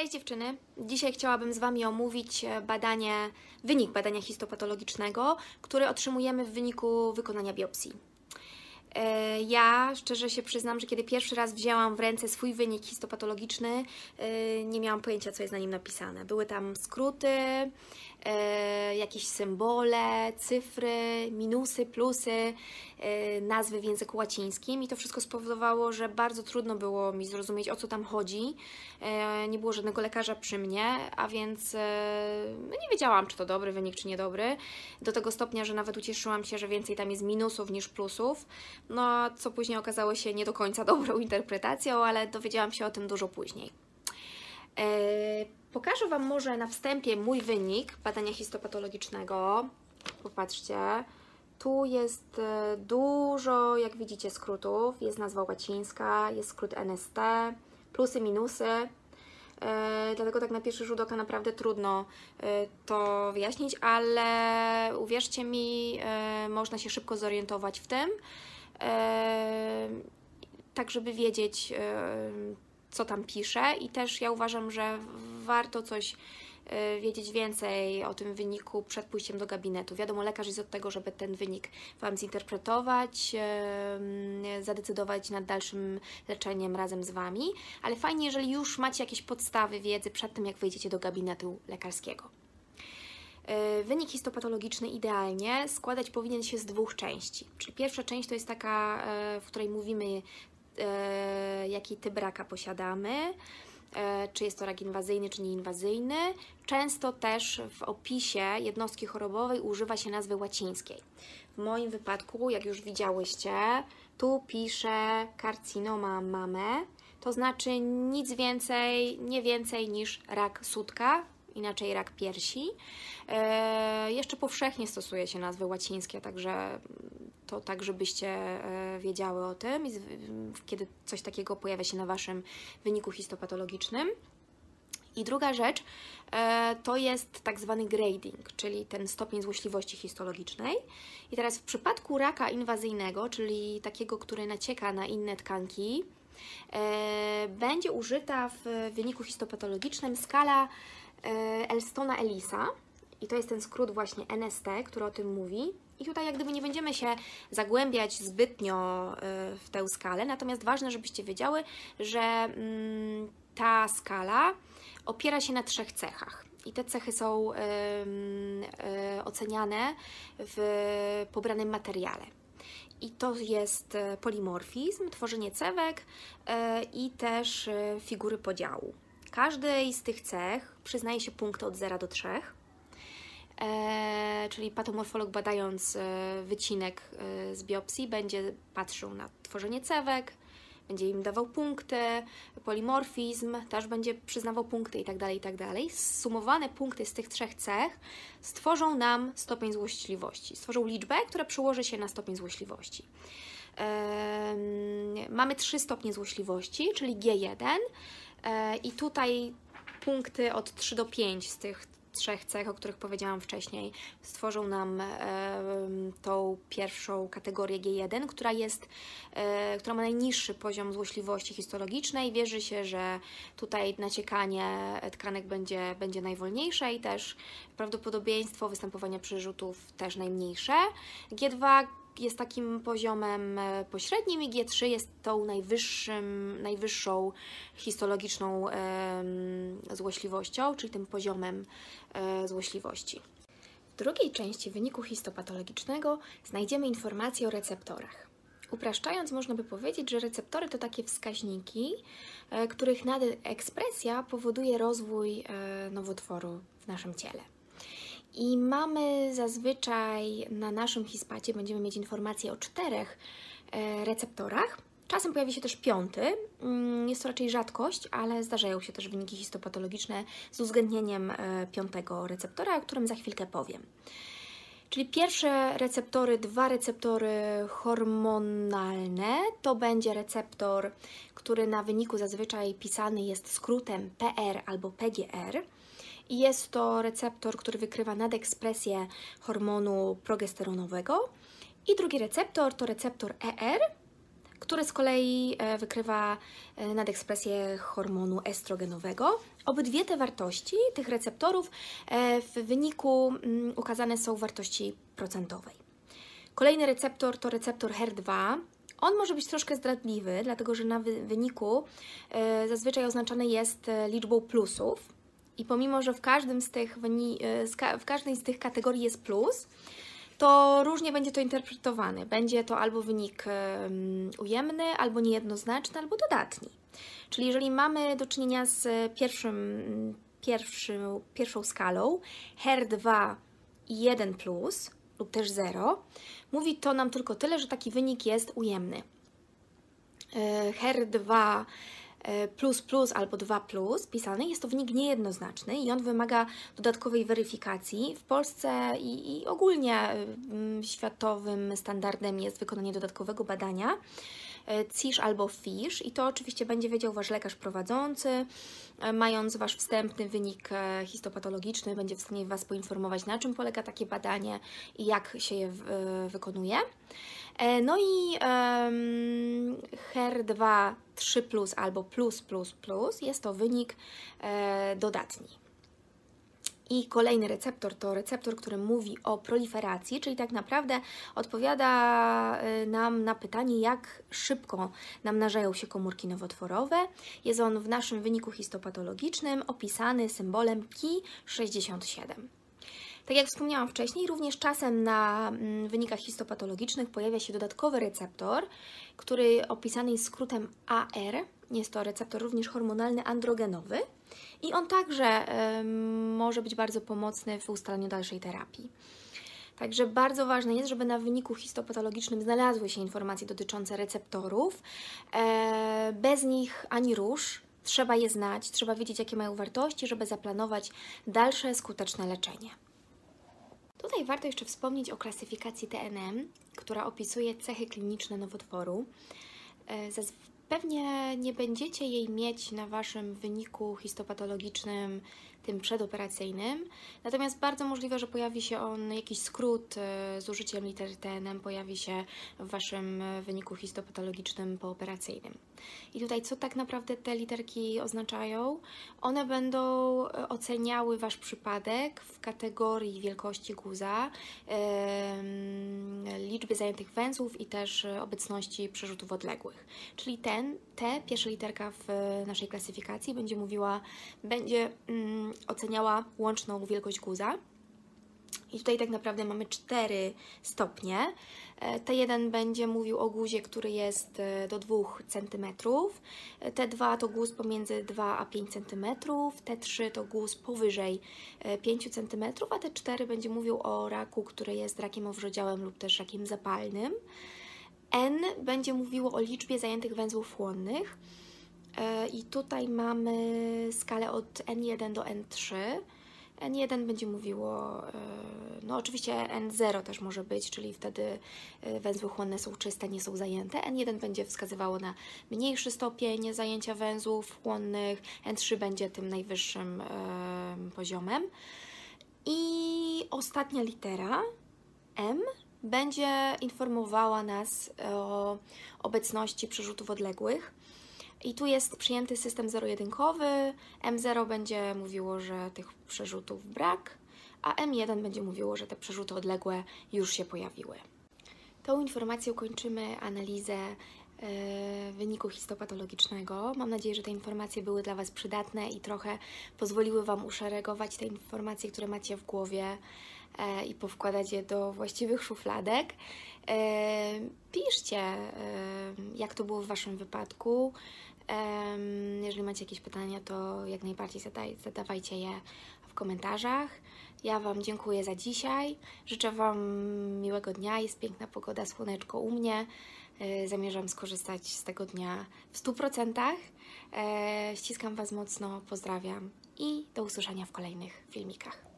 Cześć dziewczyny! Dzisiaj chciałabym z Wami omówić e, badanie, wynik badania histopatologicznego, który otrzymujemy w wyniku wykonania biopsji. E, Ja szczerze się przyznam, że kiedy pierwszy raz wzięłam w ręce swój wynik histopatologiczny, e, nie miałam pojęcia, co jest na nim napisane. Były tam skróty, jakieś symbole, cyfry, minusy, plusy, e, nazwy w języku łacińskim i to wszystko spowodowało, że bardzo trudno było mi zrozumieć, o co tam chodzi. E, Nie było żadnego lekarza przy mnie, a więc e, no nie wiedziałam, czy to dobry wynik, czy niedobry. Do tego stopnia, że nawet ucieszyłam się, że więcej tam jest minusów niż plusów. No, a co później okazało się nie do końca dobrą interpretacją, ale dowiedziałam się o tym dużo później. Pokażę Wam może na wstępie mój wynik badania histopatologicznego. Popatrzcie. Tu jest e, dużo, jak widzicie, skrótów. Jest nazwa łacińska, jest skrót NST, plusy, minusy. E, dlatego tak na pierwszy rzut oka naprawdę trudno e, to wyjaśnić, ale uwierzcie mi, można się szybko zorientować w tym, tak żeby wiedzieć, co tam pisze i też ja uważam, że warto coś e, wiedzieć więcej o tym wyniku przed pójściem do gabinetu. Wiadomo, lekarz jest od tego, żeby ten wynik Wam zinterpretować, zadecydować nad dalszym leczeniem razem z Wami, ale fajnie, jeżeli już macie jakieś podstawy wiedzy przed tym, jak wejdziecie do gabinetu lekarskiego. E, Wynik histopatologiczny idealnie składać powinien się z dwóch części. Czyli pierwsza część to jest taka, e, w której mówimy, e, jaki typ raka posiadamy, e, czy jest to rak inwazyjny, czy nieinwazyjny. Często też w opisie jednostki chorobowej używa się nazwy łacińskiej. W moim wypadku, jak już widziałyście, tu piszę karcinoma mame, to znaczy nic więcej, nie więcej niż rak sutka, inaczej rak piersi. E, jeszcze powszechnie stosuje się nazwy łacińskie, także to tak, żebyście e, wiedziały o tym, kiedy coś takiego pojawia się na Waszym wyniku histopatologicznym. I druga rzecz e, to jest tak zwany grading, czyli ten stopień złośliwości histologicznej. I teraz w przypadku raka inwazyjnego, czyli takiego, który nacieka na inne tkanki, e, będzie użyta w wyniku histopatologicznym skala e, Elstona-Ellisa. I to jest ten skrót właśnie NST, który o tym mówi. I tutaj jak gdyby nie będziemy się zagłębiać zbytnio e, w tę skalę, natomiast ważne, żebyście wiedziały, że mm, ta skala opiera się na trzech cechach. I te cechy są em, e, oceniane w pobranym materiale. I to jest polimorfizm, tworzenie cewek i też figury podziału. Każdej z tych cech przyznaje się punkty od 0 do 3. E, czyli patomorfolog badając e, wycinek e, z biopsji będzie patrzył na tworzenie cewek, będzie im dawał punkty, polimorfizm też będzie przyznawał punkty i tak dalej, i tak. Sumowane punkty z tych trzech cech stworzą nam stopień złośliwości. Stworzą liczbę, która przełoży się na stopień złośliwości. Mamy trzy stopnie złośliwości, czyli G1 e, i tutaj punkty od 3 do 5 z tych trzech cech, o których powiedziałam wcześniej, stworzą nam em, tą pierwszą kategorię G1, która jest, e, która ma najniższy poziom złośliwości histologicznej. Wierzy się, że tutaj naciekanie tkanek będzie, będzie najwolniejsze i też prawdopodobieństwo występowania przerzutów też najmniejsze. G2 jest takim poziomem e, pośrednim i G3 jest tą najwyższym, najwyższą histologiczną złośliwością, czyli tym poziomem e, złośliwości. W drugiej części wyniku histopatologicznego znajdziemy informacje o receptorach. Upraszczając, można by powiedzieć, że receptory to takie wskaźniki, e, których nadekspresja powoduje rozwój nowotworu w naszym ciele. I mamy zazwyczaj na naszym hispacie będziemy mieć informacje o czterech e, receptorach. Czasem pojawi się też piąty. Mm, Jest to raczej rzadkość, ale zdarzają się też wyniki histopatologiczne z uwzględnieniem e, piątego receptora, o którym za chwilkę powiem. Czyli pierwsze receptory, dwa receptory hormonalne, to będzie receptor, który na wyniku zazwyczaj pisany jest skrótem PR albo PGR. Jest to receptor, który wykrywa nadekspresję hormonu progesteronowego. I drugi receptor to receptor ER, który z kolei e, wykrywa e, nadekspresję hormonu estrogenowego. Obydwie te wartości tych receptorów e, w wyniku mm, ukazane są w wartości procentowej. Kolejny receptor to receptor HER2. On może być troszkę zdradliwy, dlatego że na wyniku zazwyczaj oznaczany jest liczbą plusów. I pomimo, że w, każdym z tych, w każdej z tych kategorii jest plus, to różnie będzie to interpretowane. Będzie to albo wynik ujemny, albo niejednoznaczny, albo dodatni. Czyli jeżeli mamy do czynienia z pierwszym, pierwszym, pierwszą skalą HER2 i 1 plus lub też 0, mówi to nam tylko tyle, że taki wynik jest ujemny. E, HER2 E, plus plus albo 2 plus pisany, jest to wynik niejednoznaczny i on wymaga dodatkowej weryfikacji. W Polsce i, i ogólnie mm, światowym standardem jest wykonanie dodatkowego badania. E, CISH albo FISH i to oczywiście będzie wiedział Wasz lekarz prowadzący. E, mając Wasz wstępny wynik histopatologiczny, będzie w stanie Was poinformować, na czym polega takie badanie i jak się je wykonuje. No i um, HER2 3 plus albo plus plus plus jest to wynik e, dodatni. I kolejny receptor to receptor, który mówi o proliferacji, czyli tak naprawdę odpowiada e, nam na pytanie, jak szybko namnażają się komórki nowotworowe. Jest on w naszym wyniku histopatologicznym opisany symbolem Ki67. Tak jak wspomniałam wcześniej, również czasem na mm, wynikach histopatologicznych pojawia się dodatkowy receptor, który opisany jest skrótem AR. Jest to receptor również hormonalny androgenowy i on także może być bardzo pomocny w ustaleniu dalszej terapii. Także bardzo ważne jest, żeby na wyniku histopatologicznym znalazły się informacje dotyczące receptorów. E, bez nich ani rusz. Trzeba je znać, trzeba wiedzieć, jakie mają wartości, żeby zaplanować dalsze skuteczne leczenie. Tutaj warto jeszcze wspomnieć o klasyfikacji TNM, która opisuje cechy kliniczne nowotworu. Pewnie nie będziecie jej mieć na Waszym wyniku histopatologicznym tym przedoperacyjnym. Natomiast bardzo możliwe, że pojawi się on jakiś skrót e, z użyciem liter TNM, pojawi się w Waszym e, wyniku histopatologicznym pooperacyjnym. I tutaj co tak naprawdę te literki oznaczają? One będą e, oceniały Wasz przypadek w kategorii wielkości guza, liczby zajętych węzłów i też obecności przerzutów odległych. Czyli ten, te, pierwsza literka w naszej klasyfikacji będzie mówiła, będzie mm, oceniała łączną wielkość guza. I tutaj tak naprawdę mamy cztery stopnie. E, T1 będzie mówił o guzie, który jest e, do 2 cm. E, T2 to guz pomiędzy 2 a 5 cm. T3 to guz powyżej 5 cm, a T4 będzie mówił o raku, który jest rakiem owrzodziałym lub też rakiem zapalnym. N będzie mówiło o liczbie zajętych węzłów chłonnych. E, I tutaj mamy skalę od N1 do N3. N1 będzie mówiło, e, no oczywiście N0 też może być, czyli wtedy e, węzły chłonne są czyste, nie są zajęte. N1 będzie wskazywało na mniejszy stopień zajęcia węzłów chłonnych, N3 będzie tym najwyższym poziomem. I ostatnia litera M będzie informowała nas o obecności przerzutów odległych. I tu jest przyjęty system zero-jedynkowy. M0 będzie mówiło, że tych przerzutów brak, a M1 będzie mówiło, że te przerzuty odległe już się pojawiły. Tą informacją kończymy analizę yy, wyniku histopatologicznego. Mam nadzieję, że te informacje były dla Was przydatne i trochę pozwoliły Wam uszeregować te informacje, które macie w głowie yy, i powkładać je do właściwych szufladek. Yy, piszcie, jak to było w Waszym wypadku. Jeżeli macie jakieś pytania, to jak najbardziej zadawajcie je w komentarzach. Ja Wam dziękuję za dzisiaj. Życzę Wam miłego dnia. Jest piękna pogoda, słoneczko u mnie. E, zamierzam skorzystać z tego dnia w 100%. E, ściskam Was mocno, pozdrawiam i do usłyszenia w kolejnych filmikach.